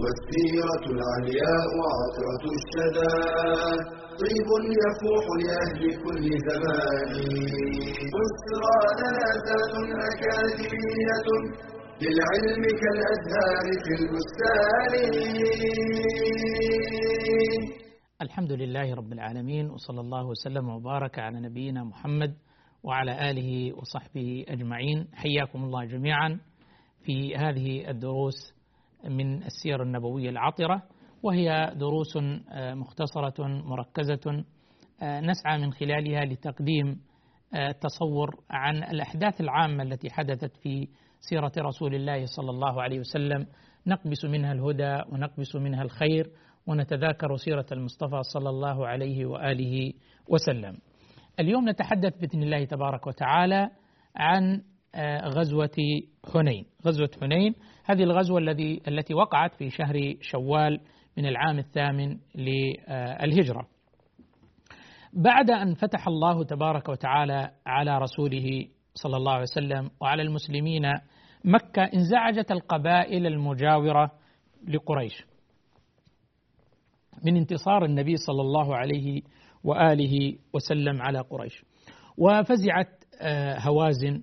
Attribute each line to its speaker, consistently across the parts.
Speaker 1: والسيرة العلياء عطرة الشدى. طيب يفوح لأهل كل زمان. بسرى لنا ذات أكاديمية للعلم كالأزهار في البستان.
Speaker 2: الحمد لله رب العالمين وصلى الله وسلم وبارك على نبينا محمد وعلى آله وصحبه أجمعين. حياكم الله جميعا في هذه الدروس من السير النبوية العطرة وهي دروس مختصرة مركزة نسعى من خلالها لتقديم تصور عن الأحداث العامة التي حدثت في سيرة رسول الله صلى الله عليه وسلم. نقبس منها الهدى ونقبس منها الخير ونتذاكر سيرة المصطفى صلى الله عليه وآله وسلم. اليوم نتحدث بإذن الله تبارك وتعالى عن غزوة حنين. غزوة حنين هذه الغزوة الذي التي وقعت في شهر شوال من العام الثامن للهجرة. بعد أن فتح الله تبارك وتعالى على رسوله صلى الله عليه وسلم وعلى المسلمين مكة انزعجت القبائل المجاورة لقريش. من انتصار النبي صلى الله عليه وآله وسلم على قريش. وفزعت هوازن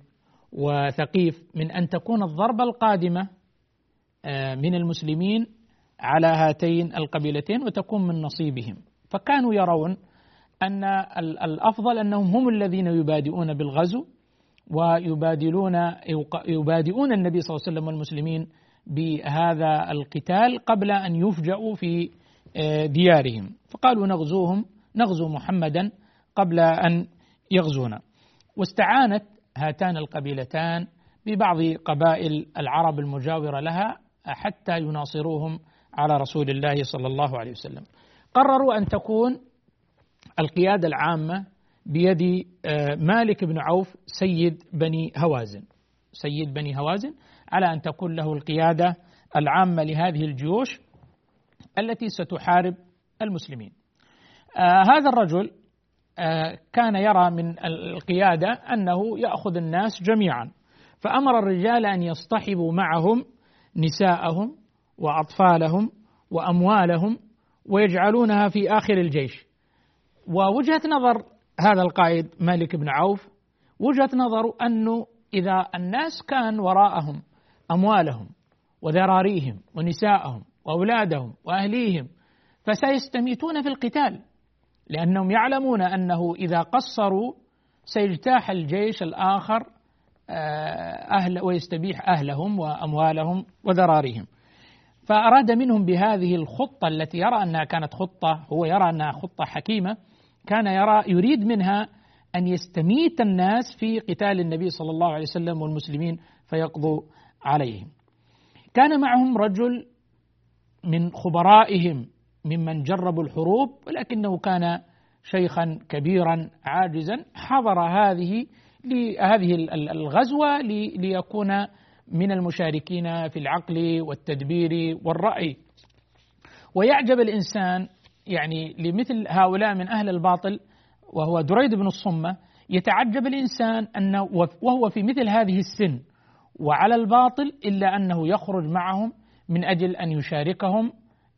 Speaker 2: وثقيف من أن تكون الضربة القادمة من المسلمين على هاتين القبيلتين وتكون من نصيبهم. فكانوا يرون أن الأفضل أنهم هم الذين يبادئون بالغزو ويبادلون يبادئون النبي صلى الله عليه وسلم والمسلمين بهذا القتال قبل أن يفجأوا في ديارهم. فقالوا نغزوهم نغزو محمدا قبل أن يغزونا. واستعانت هاتان القبيلتان ببعض قبائل العرب المجاورة لها حتى يناصروهم على رسول الله صلى الله عليه وسلم قرروا أن تكون القيادة العامة بيد مالك بن عوف سيد بني هوازن سيد بني هوازن على أن تكون له القيادة العامة لهذه الجيوش التي ستحارب المسلمين. آه هذا الرجل آه كان يرى من القيادة أنه يأخذ الناس جميعا فأمر الرجال أن يصطحبوا معهم نساءهم وأطفالهم وأموالهم ويجعلونها في آخر الجيش. ووجهة نظر هذا القائد مالك بن عوف وجهة نظره انه إذا الناس كان وراءهم أموالهم وذراريهم ونساءهم وأولادهم وأهليهم فسيستميتون في القتال لأنهم يعلمون أنه إذا قصروا سيجتاح الجيش الآخر أهل ويستبيح أهلهم وأموالهم وذراريهم. فأراد منهم بهذه الخطة التي يرى أنها كانت خطة هو يرى أنها خطة حكيمة كان يرى يريد منها أن يستميت الناس في قتال النبي صلى الله عليه وسلم والمسلمين فيقضوا عليهم. كان معهم رجل من خبرائهم ممن جربوا الحروب ولكنه كان شيخا كبيرا عاجزا حضر هذه هذه الغزوة ليكون من المشاركين في العقل والتدبير والرأي. ويعجب الإنسان يعني لمثل هؤلاء من أهل الباطل وهو دريد بن الصمة يتعجب الإنسان انه وهو في مثل هذه السن وعلى الباطل إلا أنه يخرج معهم من أجل أن يشاركهم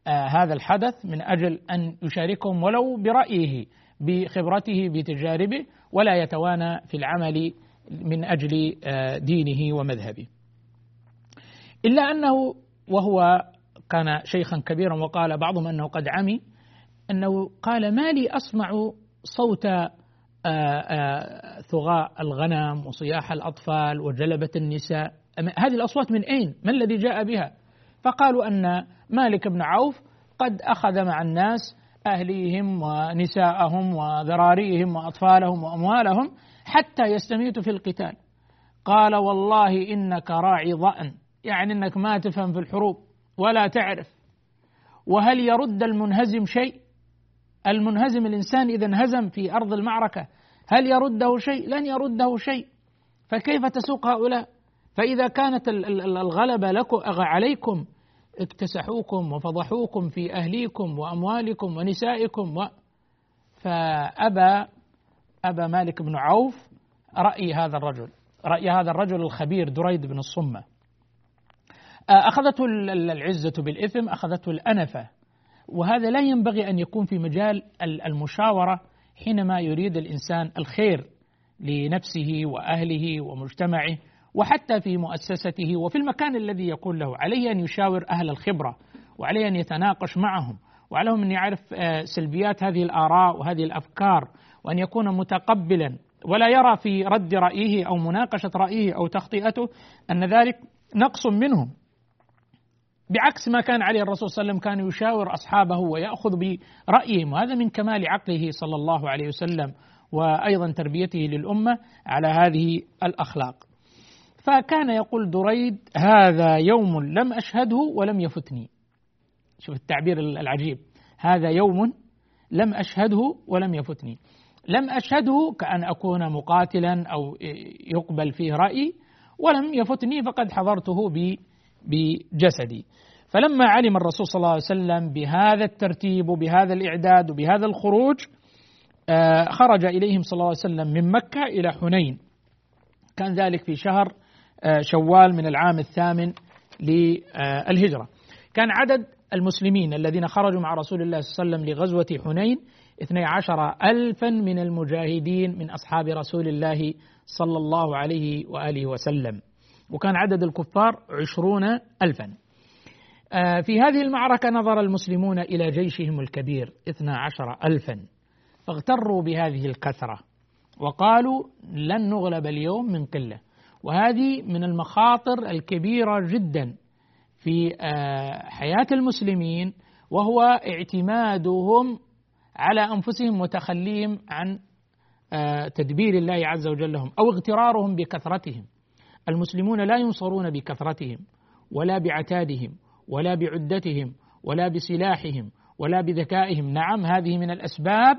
Speaker 2: هذا الحدث من أجل أن يشاركهم ولو برأيه بخبرته بتجاربه ولا يتوانى في العمل من أجل آه دينه ومذهبه. إلا أنه وهو كان شيخا كبيرا وقال بعضهم أنه قد عمي أنه قال ما لي اسمع صوت آه ثغاء الغنم وصياح الأطفال وجلبة النساء هذه الأصوات من أين؟ ما الذي جاء بها؟ فقالوا أن مالك بن عوف قد أخذ مع الناس أهليهم ونساءهم وذراريهم وأطفالهم وأموالهم حتى يستميتوا في القتال. قال والله إنك راعي ضأن يعني أنك ما تفهم في الحروب ولا تعرف. وهل يرد المنهزم شيء؟ المنهزم الإنسان إذا انهزم في أرض المعركة هل يرده شيء؟ لن يرده شيء. فكيف تسوق هؤلاء؟ فإذا كانت الغلبة لكم عليكم اكتسحوكم وفضحوكم في أهليكم وأموالكم ونسائكم و فأبى أبى مالك بن عوف رأي هذا الرجل رأي هذا الرجل الخبير دريد بن الصمة. أخذته العزة بالإثم أخذته الأنفة. وهذا لا ينبغي أن يكون في مجال المشاورة حينما يريد الإنسان الخير لنفسه وأهله ومجتمعه. وحتى في مؤسسته وفي المكان الذي يكون له عليه أن يشاور أهل الخبرة وعليه أن يتناقش معهم وعليهم أن يعرف آه، سلبيات هذه الآراء وهذه الأفكار وأن يكون متقبلا ولا يرى في رد رأيه أو مناقشة رأيه أو تخطئته أن ذلك نقص منهم. بعكس ما كان عليه الرسول صلى الله عليه وسلم كان يشاور أصحابه ويأخذ برأيهم وهذا من كمال عقله صلى الله عليه وسلم وأيضا تربيته للأمة على هذه الأخلاق. فكان يقول دريد هذا يوم لم أشهده ولم يفتني. شوف التعبير العجيب. هذا يوم لم أشهده ولم يفتني. لم أشهده كأن أكون مقاتلا أو يقبل فيه رأيي ولم يفتني فقد حضرته بجسدي. فلما علم الرسول صلى الله عليه وسلم بهذا الترتيب وبهذا الإعداد وبهذا الخروج آه، خرج إليهم صلى الله عليه وسلم من مكة إلى حنين. كان ذلك في شهر شوال من العام الثامن للهجرة. كان عدد المسلمين الذين خرجوا مع رسول الله صلى الله عليه وسلم لغزوة حنين اثني عشر ألفا من المجاهدين من أصحاب رسول الله صلى الله عليه وآله وسلم. وكان عدد الكفار عشرون ألفا. آه، في هذه المعركة نظر المسلمون إلى جيشهم الكبير اثنا عشر ألفا. فاغتروا بهذه الكثرة وقالوا لن نغلب اليوم من قلة. وهذه من المخاطر الكبيرة جدا في آه، حياة المسلمين وهو اعتمادهم على أنفسهم وتخليهم عن آه، تدبير الله عز وجل لهم أو اغترارهم بكثرتهم. المسلمون لا ينصرون بكثرتهم ولا بعتادهم ولا بعدتهم ولا بسلاحهم ولا بذكائهم. نعم هذه من الأسباب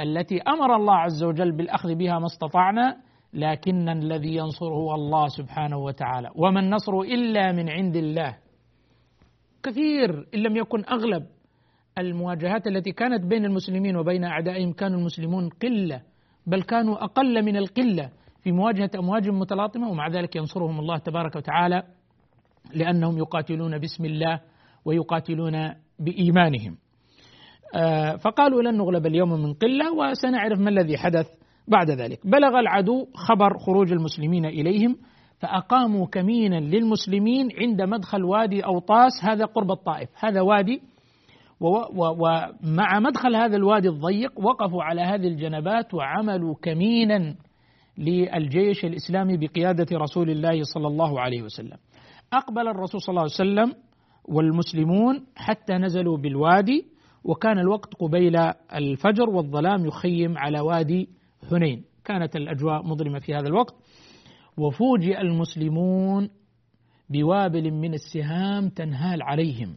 Speaker 2: التي أمر الله عز وجل بالأخذ بها ما استطعنا. لكن الذي ينصره هو الله سبحانه وتعالى. وما النصر إلا من عند الله. كثير إن لم يكن أغلب المواجهات التي كانت بين المسلمين وبين أعدائهم كانوا المسلمون قلة بل كانوا أقل من القلة في مواجهة أمواج متلاطمة ومع ذلك ينصرهم الله تبارك وتعالى لأنهم يقاتلون باسم الله ويقاتلون بإيمانهم. آه، فقالوا لن نغلب اليوم من قلة وسنعرف ما الذي حدث. بعد ذلك. بلغ العدو خبر خروج المسلمين إليهم فأقاموا كمينا للمسلمين عند مدخل وادي أوطاس هذا قرب الطائف. هذا وادي ومع مدخل هذا الوادي الضيق وقفوا على هذه الجنبات وعملوا كمينا للجيش الإسلامي بقيادة رسول الله صلى الله عليه وسلم. أقبل الرسول صلى الله عليه وسلم والمسلمون حتى نزلوا بالوادي وكان الوقت قبيل الفجر والظلام يخيم على وادي حنين كانت الأجواء مظلمة في هذا الوقت. وفوجئ المسلمون بوابل من السهام تنهال عليهم.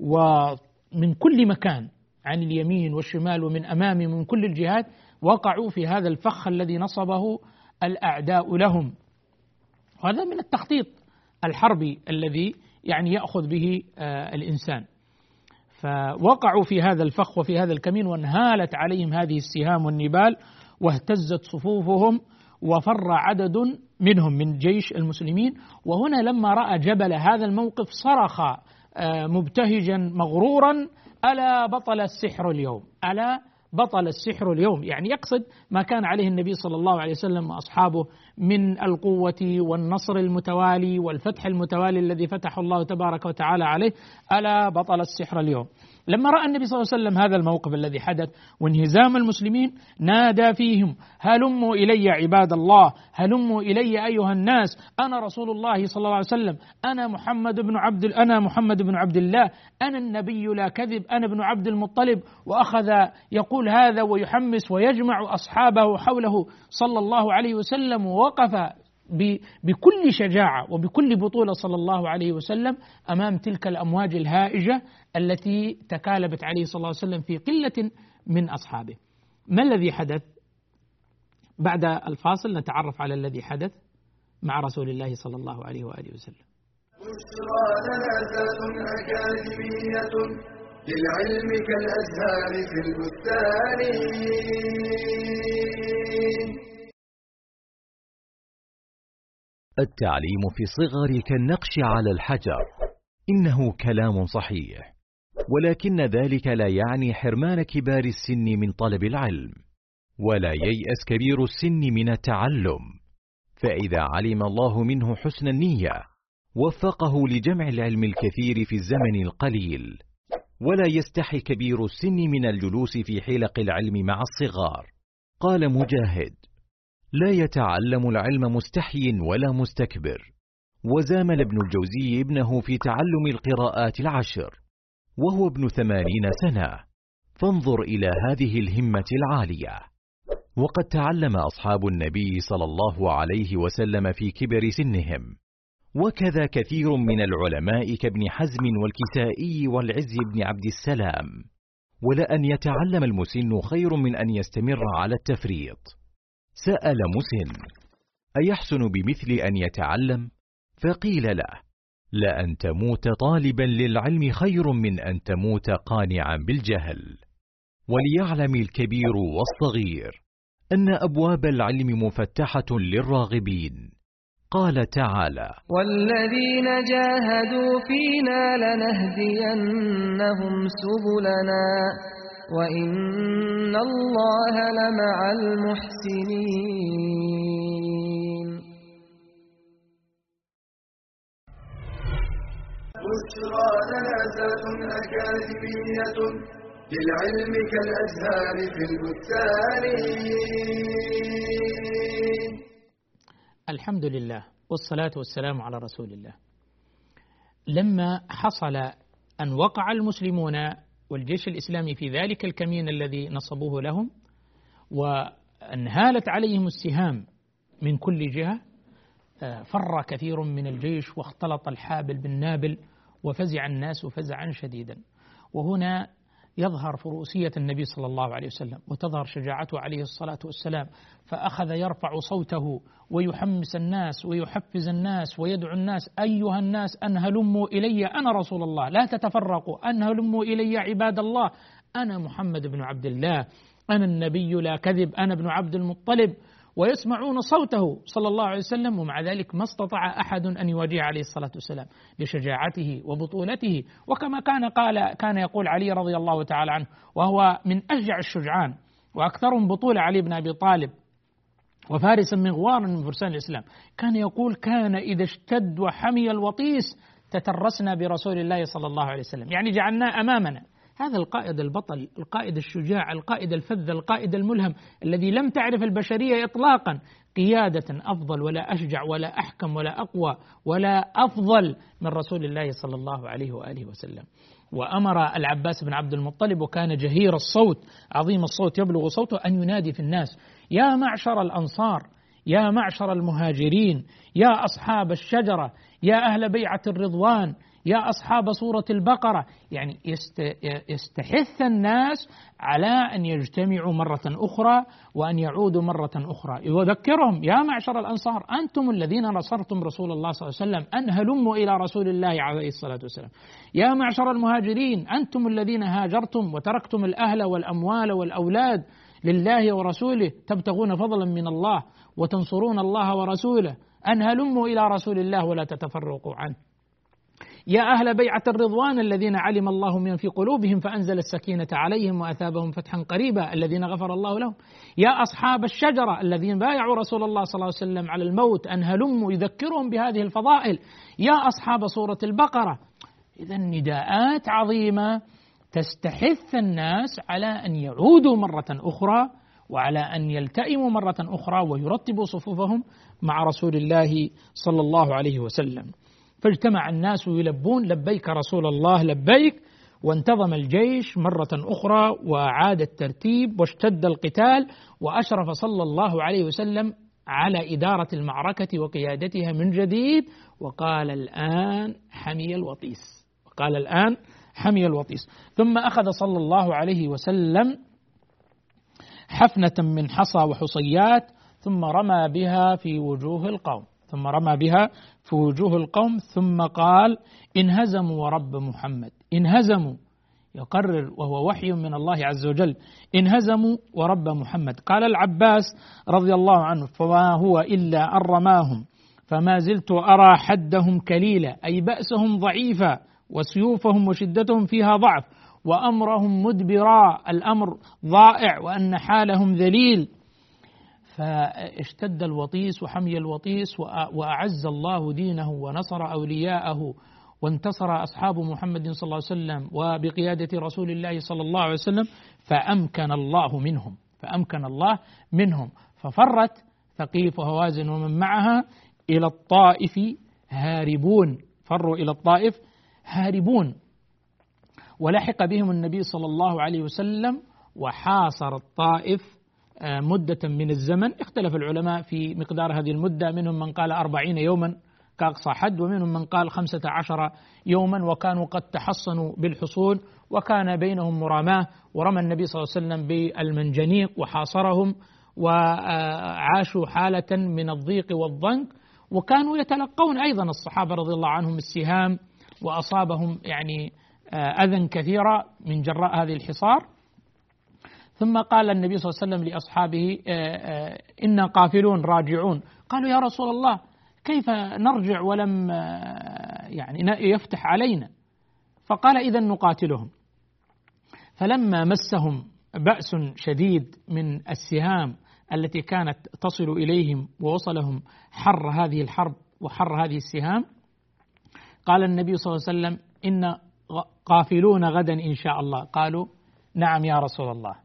Speaker 2: ومن كل مكان عن اليمين والشمال ومن أمام من كل الجهات وقعوا في هذا الفخ الذي نصبه الأعداء لهم. وهذا من التخطيط الحربي الذي يعني يأخذ به آه، الإنسان. فوقعوا في هذا الفخ وفي هذا الكمين وانهالت عليهم هذه السهام والنبال واهتزت صفوفهم وفر عدد منهم من جيش المسلمين. وهنا لما رأى جبل هذا الموقف صرخ آه، مبتهجا مغرورا ألا بطل السحر اليوم؟ ألا بطل السحر اليوم؟ يعني يقصد ما كان عليه النبي صلى الله عليه وسلم وأصحابه من القوة والنصر المتوالي والفتح المتوالي الذي فتح الله تبارك وتعالى عليه. ألا بطل السحر اليوم. لما رأى النبي صلى الله عليه وسلم هذا الموقف الذي حدث وانهزام المسلمين نادى فيهم هلموا إلي عباد الله؟ هلموا إلي أيها الناس؟ أنا رسول الله صلى الله عليه وسلم أنا محمد بن عبد أنا محمد بن عبد الله أنا النبي لا كذب أنا ابن عبد المطلب. وأخذ يقول هذا ويحمس ويجمع أصحابه حوله صلى الله عليه وسلم ووقف بكل شجاعة وبكل بطولة صلى الله عليه وسلم أمام تلك الأمواج الهائجة التي تكالبت عليه صلى الله عليه وسلم في قلة من أصحابه. ما الذي حدث؟ بعد الفاصل نتعرف على الذي حدث مع رسول الله صلى الله عليه وآله وسلم.
Speaker 1: بشرى أكاديمية للعلم كالأزهار في البستان.
Speaker 3: التعليم في الصغر كالنقش على الحجر. إنه كلام صحيح. ولكن ذلك لا يعني حرمان كبار السن من طلب العلم ولا ييأس كبير السن من التعلم. فإذا علم الله منه حسن النية وفقه لجمع العلم الكثير في الزمن القليل. ولا يستحي كبير السن من الجلوس في حلق العلم مع الصغار. قال مجاهد لا يتعلم العلم مستحي ولا مستكبر. وزامل ابن الجوزي ابنه في تعلم القراءات العشر وهو ابن ثمانين سنة. فانظر إلى هذه الهمة العالية. وقد تعلم أصحاب النبي صلى الله عليه وسلم في كبر سنهم. وكذا كثير من العلماء كابن حزم والكسائي والعز بن عبد السلام. ولأن يتعلم المسن خير من أن يستمر على التفريط. سأل مسن أيحسن بمثل أن يتعلم؟ فقيل له لأن تموت طالبا للعلم خير من أن تموت قانعا بالجهل. وليعلم الكبير والصغير أن أبواب العلم مفتحة للراغبين. قال تعالى
Speaker 4: والذين جاهدوا فينا لنهدينهم سبلنا. وإن الله لمع المحسنين
Speaker 1: بشرى جنازة أكاديمية للعلم كالأزهار في البستان
Speaker 2: الحمد لله والصلاة والسلام على رسول الله. لما حصل أن وقع المسلمون والجيش الإسلامي في ذلك الكمين الذي نصبوه لهم وانهالت عليهم السهام من كل جهة آه، فر كثير من الجيش واختلط الحابل بالنابل وفزع الناس فزعا شديدا. وهنا يظهر فروسية النبي صلى الله عليه وسلم وتظهر شجاعته عليه الصلاة والسلام فأخذ يرفع صوته ويحمس الناس ويحفز الناس ويدعو الناس أيها الناس أن هلموا إلي أنا رسول الله لا تتفرقوا أن هلموا إلي عباد الله أنا محمد بن عبد الله أنا النبي لا كذب أنا ابن عبد المطلب. ويسمعون صوته صلى الله عليه وسلم ومع ذلك ما استطاع أحد أن يواجه عليه الصلاة والسلام لشجاعته وبطولته. وكما كان قال كان يقول علي رضي الله تعالى عنه وهو من أشجع الشجعان وأكثرهم بطوله علي بن أبي طالب وفارسا مغوارا من فرسان الإسلام. كان يقول كان إذا اشتد وحمي الوطيس تترسنا برسول الله صلى الله عليه وسلم. يعني جعلناه أمامنا. هذا القائد البطل القائد الشجاع القائد الفذ القائد الملهم الذي لم تعرف البشرية إطلاقا قيادة أفضل ولا أشجع ولا أحكم ولا أقوى ولا أفضل من رسول الله صلى الله عليه وآله وسلم. وأمر العباس بن عبد المطلب وكان جهير الصوت عظيم الصوت يبلغ صوته أن ينادي في الناس. يا معشر الأنصار يا معشر المهاجرين يا أصحاب الشجرة يا أهل بيعة الرضوان يا أصحاب سورة البقرة. يعني يستحث الناس على أن يجتمعوا مرة أخرى وأن يعودوا مرة أخرى. يذكرهم. يا معشر الأنصار أنتم الذين نصرتم رسول الله صلى الله عليه وسلم أن هلموا إلى رسول الله عليه الصلاة والسلام. يا معشر المهاجرين أنتم الذين هاجرتم وتركتم الأهل والأموال والأولاد لله ورسوله تبتغون فضلا من الله وتنصرون الله ورسوله. أن هلموا إلى رسول الله ولا تتفرقوا عنه. يا أهل بيعة الرضوان الذين علم الله من في قلوبهم فأنزل السكينة عليهم وأثابهم فتحا قريبا الذين غفر الله لهم. يا أصحاب الشجرة الذين بايعوا رسول الله صلى الله عليه وسلم على الموت أن هلموا يذكرهم بهذه الفضائل. يا أصحاب سورة البقرة. إذا نداءات عظيمة تستحث الناس على أن يعودوا مرة أخرى وعلى أن يلتئموا مرة أخرى ويرتبوا صفوفهم مع رسول الله صلى الله عليه وسلم. فاجتمع الناس يلبون لبيك رسول الله لبيك وانتظم الجيش مرة أخرى وأعاد الترتيب واشتد القتال وأشرف صلى الله عليه وسلم على إدارة المعركة وقيادتها من جديد. وقال الآن حمي الوطيس. وقال الآن حمي الوطيس. ثم أخذ صلى الله عليه وسلم حفنة من حصى وحصيات ثم رمى بها في وجوه القوم. ثم رمى بها في وجوه القوم ثم قال انهزموا ورب محمد. انهزموا يقرر وهو وحي من الله عز وجل. انهزموا ورب محمد. قال العباس رضي الله عنه فما هو إلا أن رماهم فما زلت أرى حدهم كليلا أي بأسهم ضعيفا وسيوفهم وشدتهم فيها ضعف وأمرهم مدبرا الأمر ضائع وأن حالهم ذليل. فاشتد الوطيس وحمي الوطيس وأعز الله دينه ونصر أولياءه وانتصر أصحاب محمد صلى الله عليه وسلم وبقيادة رسول الله صلى الله عليه وسلم فأمكن الله منهم فأمكن الله منهم. ففرت ثقيف وهوازن ومن معها إلى الطائف هاربون فروا إلى الطائف هاربون. ولحق بهم النبي صلى الله عليه وسلم وحاصر الطائف مدة من الزمن. اختلف العلماء في مقدار هذه المدة. منهم من قال أربعين يوما كأقصى حد ومنهم من قال خمسة عشر يوما. وكانوا قد تحصنوا بالحصون وكان بينهم مراماة. ورمى النبي صلى الله عليه وسلم بالمنجنيق وحاصرهم وعاشوا حالة من الضيق والضنك. وكانوا يتلقون أيضا الصحابة رضي الله عنهم السهام وأصابهم يعني أذى كثيرة من جراء هذه الحصار. ثم قال النبي صلى الله عليه وسلم لأصحابه إنا قافلون راجعون. قالوا يا رسول الله كيف نرجع ولم يعني يفتح علينا؟ فقال إذا نقاتلهم. فلما مسهم بأس شديد من السهام التي كانت تصل إليهم ووصلهم حر هذه الحرب وحر هذه السهام قال النبي صلى الله عليه وسلم إن قافلون غدا إن شاء الله. قالوا نعم يا رسول الله.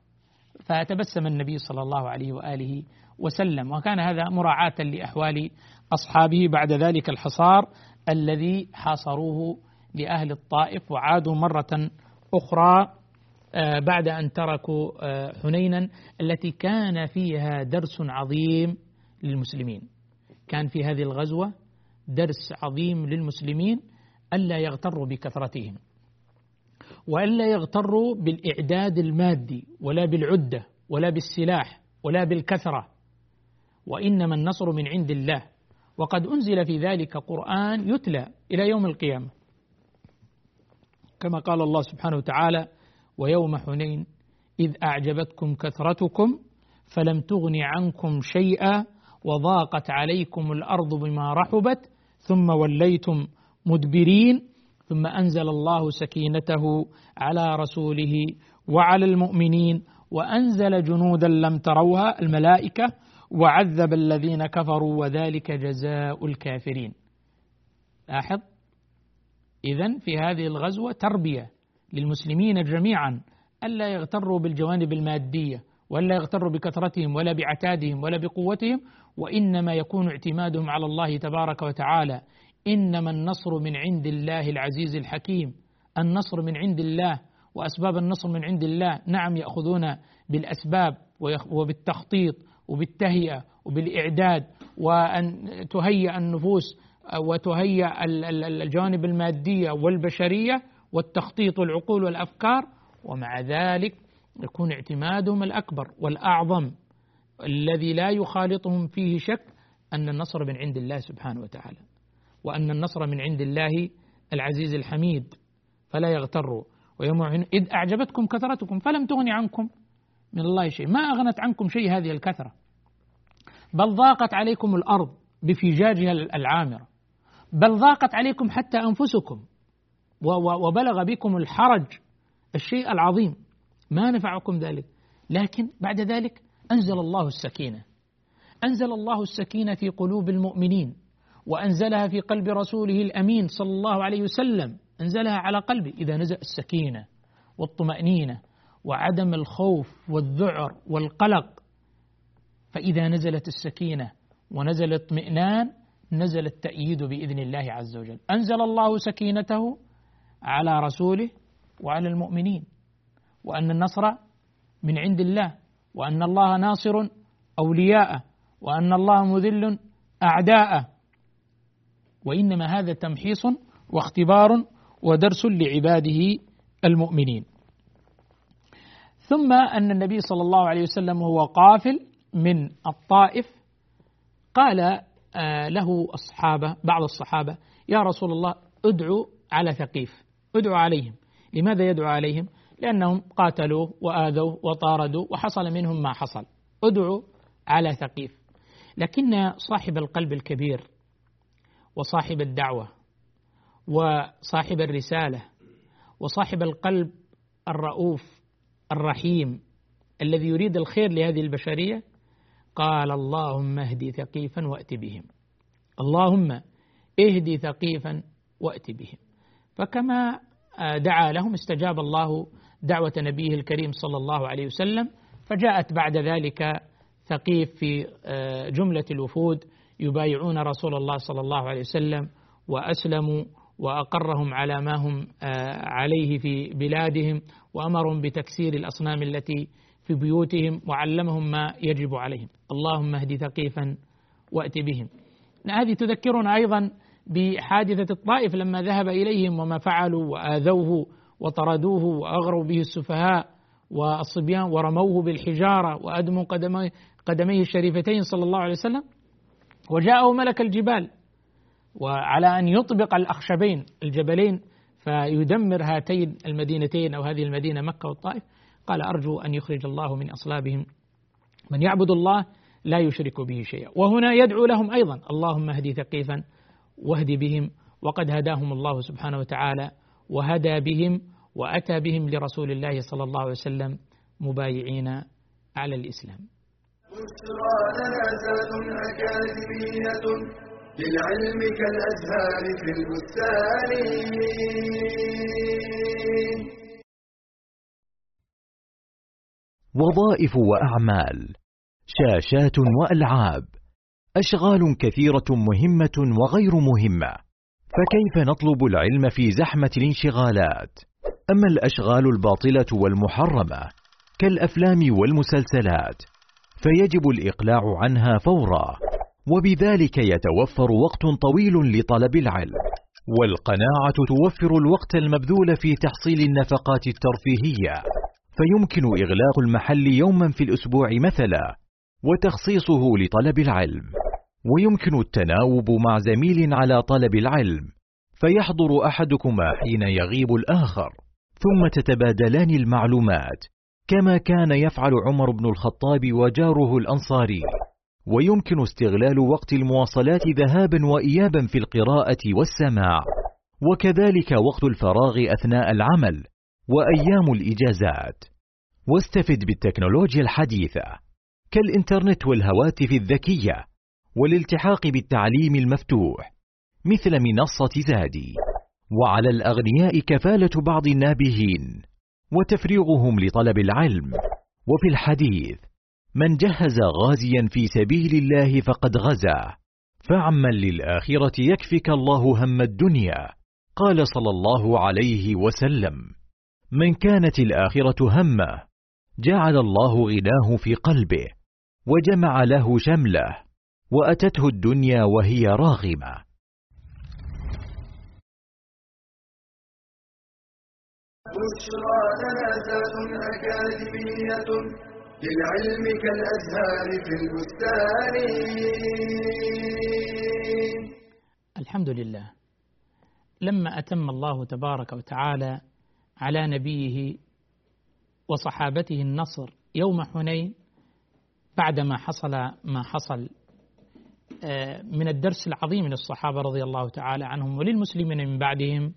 Speaker 2: فتبسم النبي صلى الله عليه وآله وسلم. وكان هذا مراعاة لأحوال أصحابه بعد ذلك الحصار الذي حاصروه لأهل الطائف وعادوا مرة أخرى آه، بعد أن تركوا آه، حنينا التي كان فيها درس عظيم للمسلمين. كان في هذه الغزوة درس عظيم للمسلمين ألا يغتروا بكثرتهم. وألا يغتروا بالإعداد المادي ولا بالعدة ولا بالسلاح ولا بالكثرة وإنما النصر من عند الله. وقد أنزل في ذلك قرآن يتلى إلى يوم القيامة. كما قال الله سبحانه وتعالى ويوم حنين إذ أعجبتكم كثرتكم فلم تغن عنكم شيئا وضاقت عليكم الأرض بما رحبت ثم وليتم مدبرين ثم أنزل الله سكينته على رسوله وعلى المؤمنين وأنزل جنودا لم تروها الملائكة وعذب الذين كفروا وذلك جزاء الكافرين. لاحظ؟ إذا في هذه الغزوة تربية للمسلمين جميعا ألا يغتروا بالجوانب المادية ولا يغتروا بكثرتهم ولا بعتادهم ولا بقوتهم وإنما يكون اعتمادهم على الله تبارك وتعالى إنما النصر من عند الله العزيز الحكيم. النصر من عند الله وأسباب النصر من عند الله نعم يأخذون بالأسباب وبالتخطيط وبالتهيئة وبالإعداد وأن تهيئ النفوس وتهيئ الجوانب المادية والبشرية والتخطيط والعقول والأفكار ومع ذلك يكون اعتمادهم الأكبر والأعظم. الذي لا يخالطهم فيه شك أن النصر من عند الله سبحانه وتعالى. وأن النصر من عند الله العزيز الحميد فلا يغتروا ويوم إذ أعجبتكم كثرتكم فلم تغن عنكم من الله شيء. ما أغنت عنكم شيء هذه الكثرة؟ بل ضاقت عليكم الأرض بفجاجها العامرة. بل ضاقت عليكم حتى أنفسكم. وبلغ بكم الحرج الشيء العظيم. ما نفعكم ذلك. لكن بعد ذلك أنزل الله السكينة. أنزل الله السكينة في قلوب المؤمنين. وأنزلها في قلب رسوله الأمين صلى الله عليه وسلم. أنزلها على قلبه إذا نزل السكينة والطمأنينة وعدم الخوف والذعر والقلق. فإذا نزلت السكينة ونزل الاطمئنان نزل التأييد بإذن الله عز وجل. أنزل الله سكينته على رسوله وعلى المؤمنين. وأن النصر من عند الله وأن الله ناصر أولياءه وأن الله مذل أعداءه. وإنما هذا تمحيص واختبار ودرس لعباده المؤمنين. ثم أن النبي صلى الله عليه وسلم هو قافل من الطائف. قال آه، له الصحابة بعض الصحابة يا رسول الله ادعو على ثقيف ادعو عليهم. لماذا يدعو عليهم؟ لأنهم قاتلوه وآذوه وطاردوا وحصل منهم ما حصل. ادعو على ثقيف. لكن صاحب القلب الكبير وصاحب الدعوة وصاحب الرسالة وصاحب القلب الرؤوف الرحيم الذي يريد الخير لهذه البشرية؟ قال اللهم اهدي ثقيفا وأت بهم. اللهم اهدي ثقيفا وأت بهم. فكما دعا لهم استجاب الله دعوة نبيه الكريم صلى الله عليه وسلم فجاءت بعد ذلك ثقيف في آه، جملة الوفود يبايعون رسول الله صلى الله عليه وسلم وأسلموا وأقرهم على ما هم آه، عليه في بلادهم وأمرهم بتكسير الأصنام التي في بيوتهم وعلمهم ما يجب عليهم. اللهم اهد ثقيفا وأت بهم. هذه تذكرنا أيضا بحادثة الطائف لما ذهب إليهم وما فعلوا وآذوه وطردوه وأغروا به السفهاء والصبيان ورموه بالحجارة وأدموا قدميه, قدميه الشريفتين صلى الله عليه وسلم. وجاءه ملك الجبال وعلى أن يطبق الأخشبين الجبلين فيدمر هاتين المدينتين أو هذه المدينة مكة والطائف. قال أرجو أن يخرج الله من أصلابهم. من يعبد الله لا يشرك به شيئا. وهنا يدعو لهم أيضا اللهم اهدي ثقيفا واهد بهم وقد هداهم الله سبحانه وتعالى وهدى بهم وأتى بهم لرسول الله صلى الله عليه وسلم مبايعين على الإسلام.
Speaker 1: أكاديمية للعلم كالأزهار في البستان.
Speaker 3: وظائف وأعمال شاشات وألعاب أشغال كثيرة مهمة وغير مهمة فكيف نطلب العلم في زحمة الانشغالات؟ أما الأشغال الباطلة والمحرمة كالأفلام والمسلسلات فيجب الإقلاع عنها فورا وبذلك يتوفر وقت طويل لطلب العلم. والقناعة توفر الوقت المبذول في تحصيل النفقات الترفيهية. فيمكن إغلاق المحل يوما في الأسبوع مثلا وتخصيصه لطلب العلم. ويمكن التناوب مع زميل على طلب العلم. فيحضر أحدكما حين يغيب الآخر. ثم تتبادلان المعلومات. كما كان يفعل عمر بن الخطاب وجاره الأنصاري. ويمكن استغلال وقت المواصلات ذهابا وايابا في القراءة والسماع. وكذلك وقت الفراغ أثناء العمل وأيام الإجازات. واستفد بالتكنولوجيا الحديثة. كالإنترنت والهواتف الذكية. والالتحاق بالتعليم المفتوح. مثل منصة زادي. وعلى الأغنياء كفالة بعض النابهين. وتفريغهم لطلب العلم. وفي الحديث من جهز غازيا في سبيل الله فقد غزا. فعمن للآخرة يكفك الله هم الدنيا. قال صلى الله عليه وسلم. من كانت الآخرة همة جعل الله غناه في قلبه وجمع له شمله وأتته الدنيا وهي راغمة.
Speaker 1: بشرى لنا أكاديمية للعلم كالأزهار في البستان.
Speaker 2: الحمد لله. لما أتم الله تبارك وتعالى على نبيه وصحابته النصر يوم حنين بعدما حصل ما حصل آه، من الدرس العظيم للصحابة رضي الله تعالى عنهم وللمسلمين من بعدهم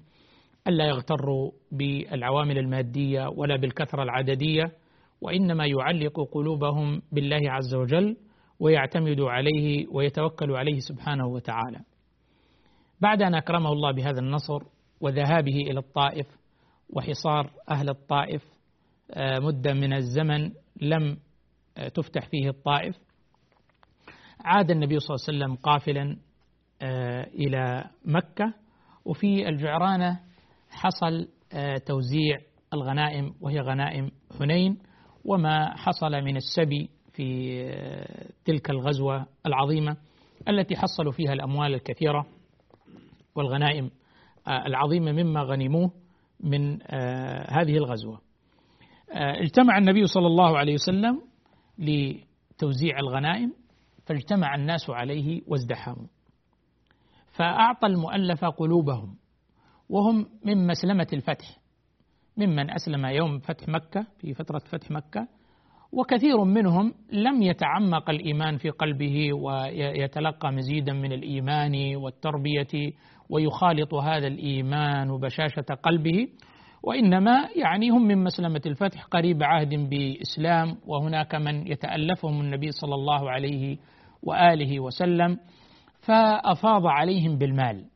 Speaker 2: ألا يغتروا بالعوامل المادية ولا بالكثرة العددية وإنما يعلق قلوبهم بالله عز وجل ويعتمد عليه ويتوكل عليه سبحانه وتعالى. بعد أن أكرمه الله بهذا النصر وذهابه إلى الطائف وحصار أهل الطائف آه، مدة من الزمن لم آه، تفتح فيه الطائف عاد النبي صلى الله عليه وسلم قافلا آه، إلى مكة وفي الجعرانة حصل آه، توزيع الغنائم وهي غنائم حنين وما حصل من السبي في تلك الغزوة العظيمة التي حصلوا فيها الأموال الكثيرة والغنائم العظيمة مما غنموه من هذه الغزوة. اجتمع النبي صلى الله عليه وسلم لتوزيع الغنائم فاجتمع الناس عليه وازدحموا فأعطى المؤلف قلوبهم. وهم من مسلمة الفتح ممن أسلم يوم فتح مكة في فترة فتح مكة وكثير منهم لم يتعمق الإيمان في قلبه ويتلقى مزيدا من الإيمان والتربية ويخالط هذا الإيمان بشاشة قلبه وإنما يعني هم من مسلمة الفتح قريب عهد بإسلام وهناك من يتألفهم النبي صلى الله عليه وآله وسلم فأفاض عليهم بالمال.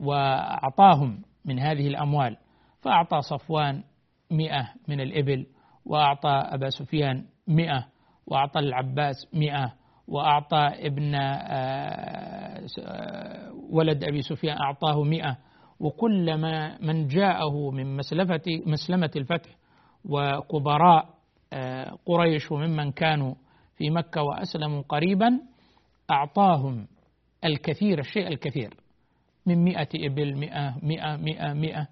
Speaker 2: وأعطاهم من هذه الأموال. فأعطى صفوان مئة من الإبل وأعطى أبا سفيان مئة وأعطى العباس مئة وأعطى ابن آه، ولد أبي سفيان أعطاه مئة. وكلما من جاءه من مسلفة مسلمة الفتح وكبراء آه، قريش وممن كانوا في مكة وأسلموا قريبا أعطاهم الكثير الشيء الكثير. من مئة إبل مئة مئة مئة مئة.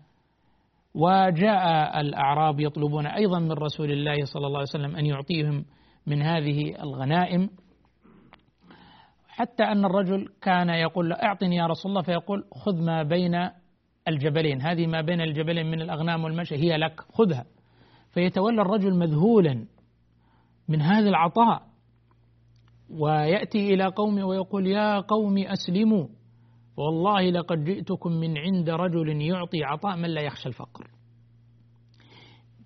Speaker 2: وجاء الأعراب يطلبون أيضا من رسول الله صلى الله عليه وسلم أن يعطيهم من هذه الغنائم. حتى أن الرجل كان يقول له أعطني يا رسول الله فيقول خذ ما بين الجبلين. هذه ما بين الجبلين من الأغنام والمشي هي لك خذها. فيتولى الرجل مذهولا من هذا العطاء. ويأتي إلى قومه ويقول يا قوم أسلموا. والله لقد جئتكم من عند رجل يعطي عطاء من لا يخشى الفقر.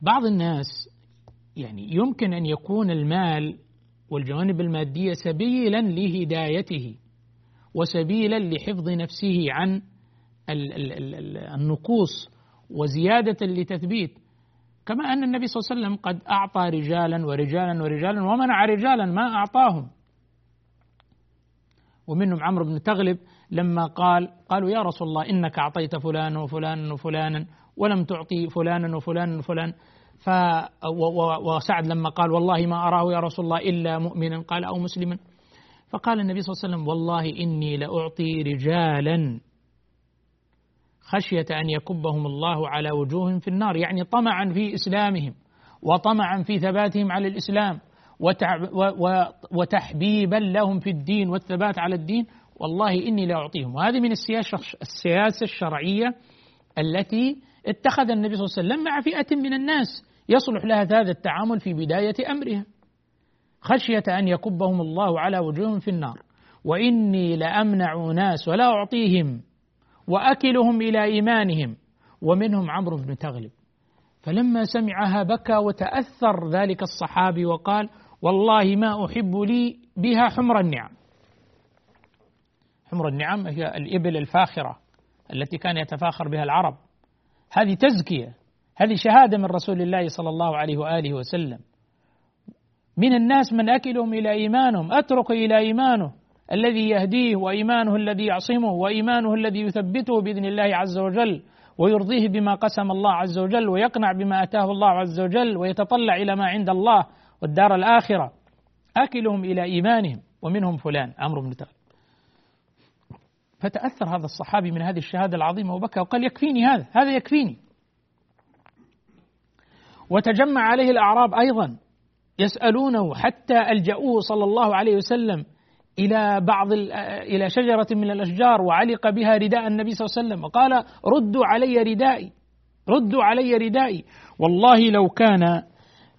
Speaker 2: بعض الناس يعني يمكن أن يكون المال والجوانب المادية سبيلا لهدايته وسبيلا لحفظ نفسه عن النقوص وزيادة لتثبيت. كما أن النبي صلى الله عليه وسلم قد أعطى رجالا ورجالا ورجالا ومنع رجالا ما أعطاهم. ومنهم عمرو بن تغلب لما قال قالوا يا رسول الله إنك أعطيت فلانا وفلانا وفلانا ولم تعطي فلانا وفلانا وفلانا ف وسعد لما قال والله ما أراه يا رسول الله إلا مؤمنا قال أو مسلما فقال النبي صلى الله عليه وسلم والله إني لأعطي رجالا خشية أن يكبهم الله على وجوههم في النار يعني طمعا في إسلامهم وطمعا في ثباتهم على الإسلام وتحبيبا لهم في الدين والثبات على الدين. والله إني لا أعطيهم. وهذه من السياسة الشرعية التي اتخذ النبي صلى الله عليه وسلم مع فئة من الناس يصلح لها هذا التعامل في بداية أمرها. خشية أن يكبهم الله على وجوههم في النار. وإني لأمنع ناس ولا أعطيهم وأكلهم إلى إيمانهم. ومنهم عمرو بن تغلب. فلما سمعها بكى وتأثر ذلك الصحابي وقال والله ما أحب لي بها حمر النعم. حمر النعم هي الإبل الفاخرة التي كان يتفاخر بها العرب. هذه تزكية هذه شهادة من رسول الله صلى الله عليه وآله وسلم. من الناس من أكلهم إلى إيمانهم أترك إلى إيمانه الذي يهديه وإيمانه الذي يعصمه وإيمانه الذي يثبته بإذن الله عز وجل ويرضيه بما قسم الله عز وجل ويقنع بما أتاه الله عز وجل ويتطلع إلى ما عند الله والدار الآخرة. أكلهم إلى إيمانهم ومنهم فلان عمرو بن تغلب فتأثر هذا الصحابي من هذه الشهادة العظيمة. وبكى وقال يكفيني هذا هذا يكفيني. وتجمع عليه الأعراب أيضا يسألونه حتى ألجأوه صلى الله عليه وسلم إلى بعض إلى شجرة من الأشجار وعلق بها رداء النبي صلى الله عليه وسلم وقال ردوا علي ردائي ردوا علي ردائي. والله لو كان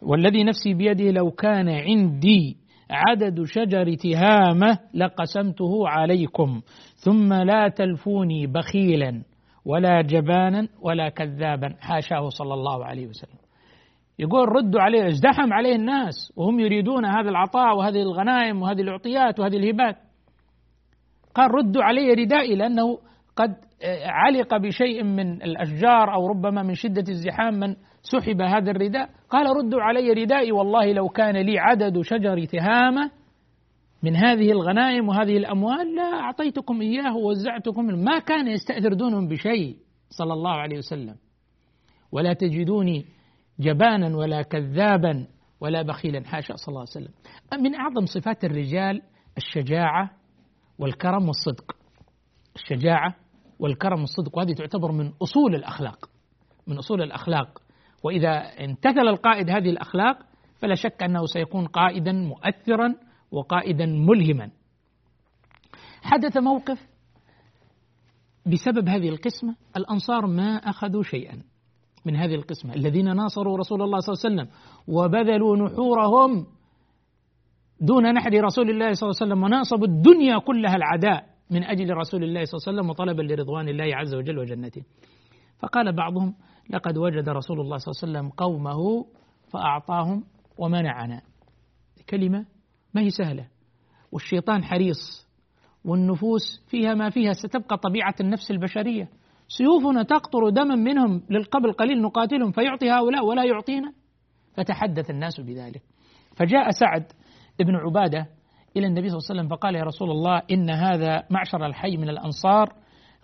Speaker 2: والذي نفسي بيده لو كان عندي عدد شجر تهامة لقسمته عليكم ثم لا تلفوني بخيلا ولا جبانا ولا كذابا حاشاه صلى الله عليه وسلم. يقول ردوا عليه ازدحم عليه الناس وهم يريدون هذا العطاء وهذه الغنائم وهذه العطيات وهذه الهبات. قال ردوا علي ردائي لأنه قد علق بشيء من الأشجار أو ربما من شدة الزحام من سحب هذا الرداء. قال ردوا علي ردائي والله لو كان لي عدد شجر تهامة من هذه الغنائم وهذه الأموال لا أعطيتكم إياه ووزعتكم ما كان يستأثر دونهم بشيء صلى الله عليه وسلم. ولا تجدوني جبانا ولا كذابا ولا بخيلا. حاشا صلى الله عليه وسلم. من أعظم صفات الرجال الشجاعة والكرم والصدق. الشجاعة والكرم والصدق وهذه تعتبر من أصول الأخلاق. من أصول الأخلاق. وإذا امتثل القائد هذه الأخلاق فلا شك أنه سيكون قائدا مؤثرا وقائدا ملهما. حدث موقف بسبب هذه القسمة الأنصار ما أخذوا شيئا من هذه القسمة. الذين ناصروا رسول الله صلى الله عليه وسلم وبذلوا نحورهم دون نحر رسول الله صلى الله عليه وسلم وناصبوا الدنيا كلها العداء. من أجل رسول الله صلى الله عليه وسلم وطلبا لرضوان الله عز وجل وجنته. فقال بعضهم لقد وجد رسول الله صلى الله عليه وسلم قومه فأعطاهم ومنعنا. كلمة ما هي سهلة. والشيطان حريص والنفوس فيها ما فيها ستبقى طبيعة النفس البشرية. سيوفنا تقطر دما منهم للقبل قليل نقاتلهم فيعطي هؤلاء ولا يعطينا. فتحدث الناس بذلك. فجاء سعد بن عبادة إلى النبي صلى الله عليه وسلم فقال يا رسول الله إن هذا معشر الحي من الأنصار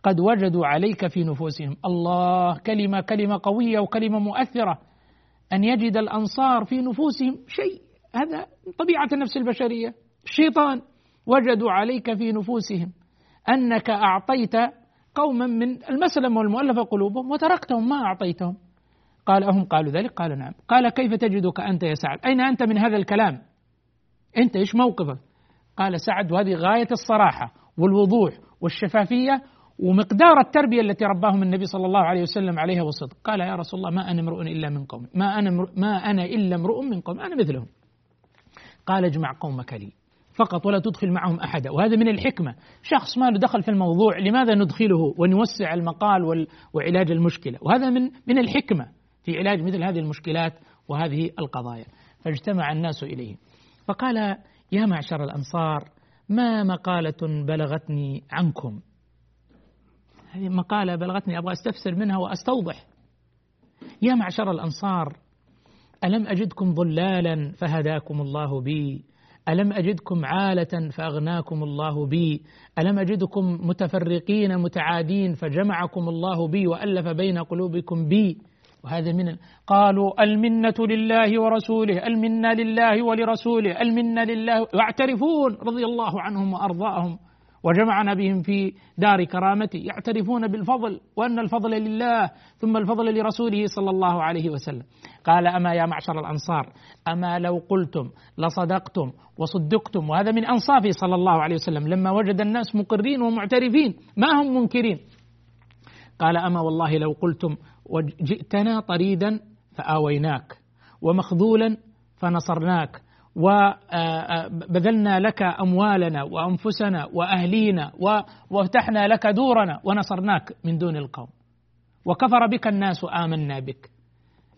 Speaker 2: قد وجدوا عليك في نفوسهم. الله كلمة كلمة قوية وكلمة مؤثرة. أن يجد الأنصار في نفوسهم شيء. هذا طبيعة النفس البشرية. الشيطان وجدوا عليك في نفوسهم أنك أعطيت قوما من المسلم والمؤلفة قلوبهم وتركتهم ما أعطيتهم. قال أهم قالوا ذلك؟ قال نعم. قال كيف تجدك أنت يا سعد؟ أين أنت من هذا الكلام؟ أنت إيش موقفك؟ قال سعد وهذه غاية الصراحة والوضوح والشفافية ومقدار التربية التي رباهم النبي صلى الله عليه وسلم عليها والصدق قال يا رسول الله ما أنا امرؤ إلا من قومي. ما أنا ما أنا إلا امرؤ من قومي. أنا مثلهم. قال اجمع قومك لي. فقط ولا تدخل معهم أحدا. وهذا من الحكمة. شخص ما له دخل في الموضوع لماذا ندخله ونوسع المقال وعلاج المشكلة؟ وهذا من من الحكمة في علاج مثل هذه المشكلات وهذه القضايا. فاجتمع الناس إليه. فقال يا معشر الأنصار ما مقالة بلغتني عنكم؟ هذه مقالة بلغتني أبغى أستفسر منها وأستوضح. يا معشر الأنصار ألم أجدكم ضلالا فهداكم الله بي؟ ألم أجدكم عالة فأغناكم الله بي؟ ألم أجدكم متفرقين متعادين فجمعكم الله بي وألف بين قلوبكم بي؟ وهذا من قالوا المنة لله ورسوله المنة لله ولرسوله المنة لله. يعترفون رضي الله عنهم وأرضاهم وجمعنا بهم في دار كرامته. يعترفون بالفضل وأن الفضل لله ثم الفضل لرسوله صلى الله عليه وسلم. قال أما يا معشر الأنصار أما لو قلتم لصدقتم وصدقتم. وهذا من أنصافه صلى الله عليه وسلم. لما وجد الناس مقرين ومعترفين ما هم منكرين؟ قال أما والله لو قلتم وجئتنا طريدا فآويناك ومخذولا فنصرناك وبذلنا لك أموالنا وأنفسنا وأهلينا وفتحنا لك دورنا ونصرناك من دون القوم. وكفر بك الناس آمنا بك.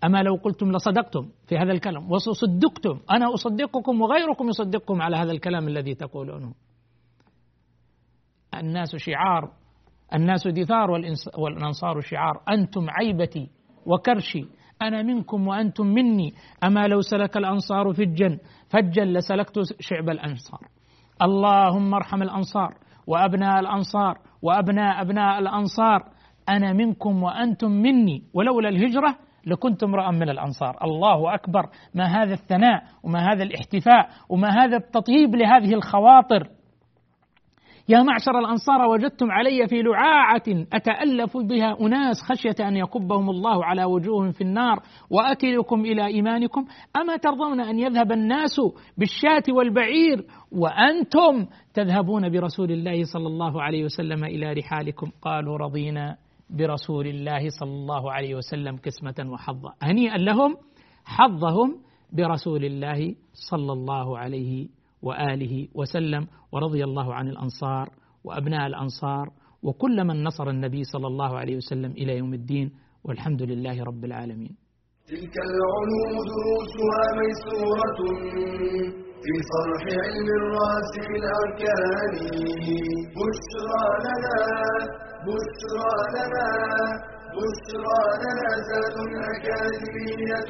Speaker 2: أما لو قلتم لصدقتم في هذا الكلام وصدقتم أنا أصدقكم وغيركم يصدقكم على هذا الكلام الذي تقولونه. الناس شعار الناس دثار والأنصار شعار. أنتم عيبتي وكرشي. أنا منكم وأنتم مني. أما لو سلك الأنصار فجا فجا لسلكت شعب الأنصار. اللهم ارحم الأنصار وأبناء الأنصار وأبناء أبناء الأنصار. أنا منكم وأنتم مني. ولولا الهجرة لكنت امرأ من الأنصار. الله أكبر. ما هذا الثناء وما هذا الاحتفاء وما هذا التطيب لهذه الخواطر. يا معشر الأنصار وجدتم علي في لعاعة أتألف بها أناس خشية أن يكبهم الله على وجوههم في النار وأكلكم إلى إيمانكم. أما ترضون أن يذهب الناس بالشاة والبعير وأنتم تذهبون برسول الله صلى الله عليه وسلم إلى رحالكم؟ قالوا رضينا برسول الله صلى الله عليه وسلم قسمة وحظا هنيئا لهم حظهم برسول الله صلى الله عليه وآله وسلم ورضي الله عن الأنصار وأبناء الأنصار وكل من نصر النبي صلى الله عليه وسلم إلى يوم الدين والحمد لله رب العالمين.
Speaker 1: تلك العلوم دروسها ميسورة في صرح علم الراسخ الأركان بشرى لنا بشرى لنا بشرى لنا ذات أكاديمية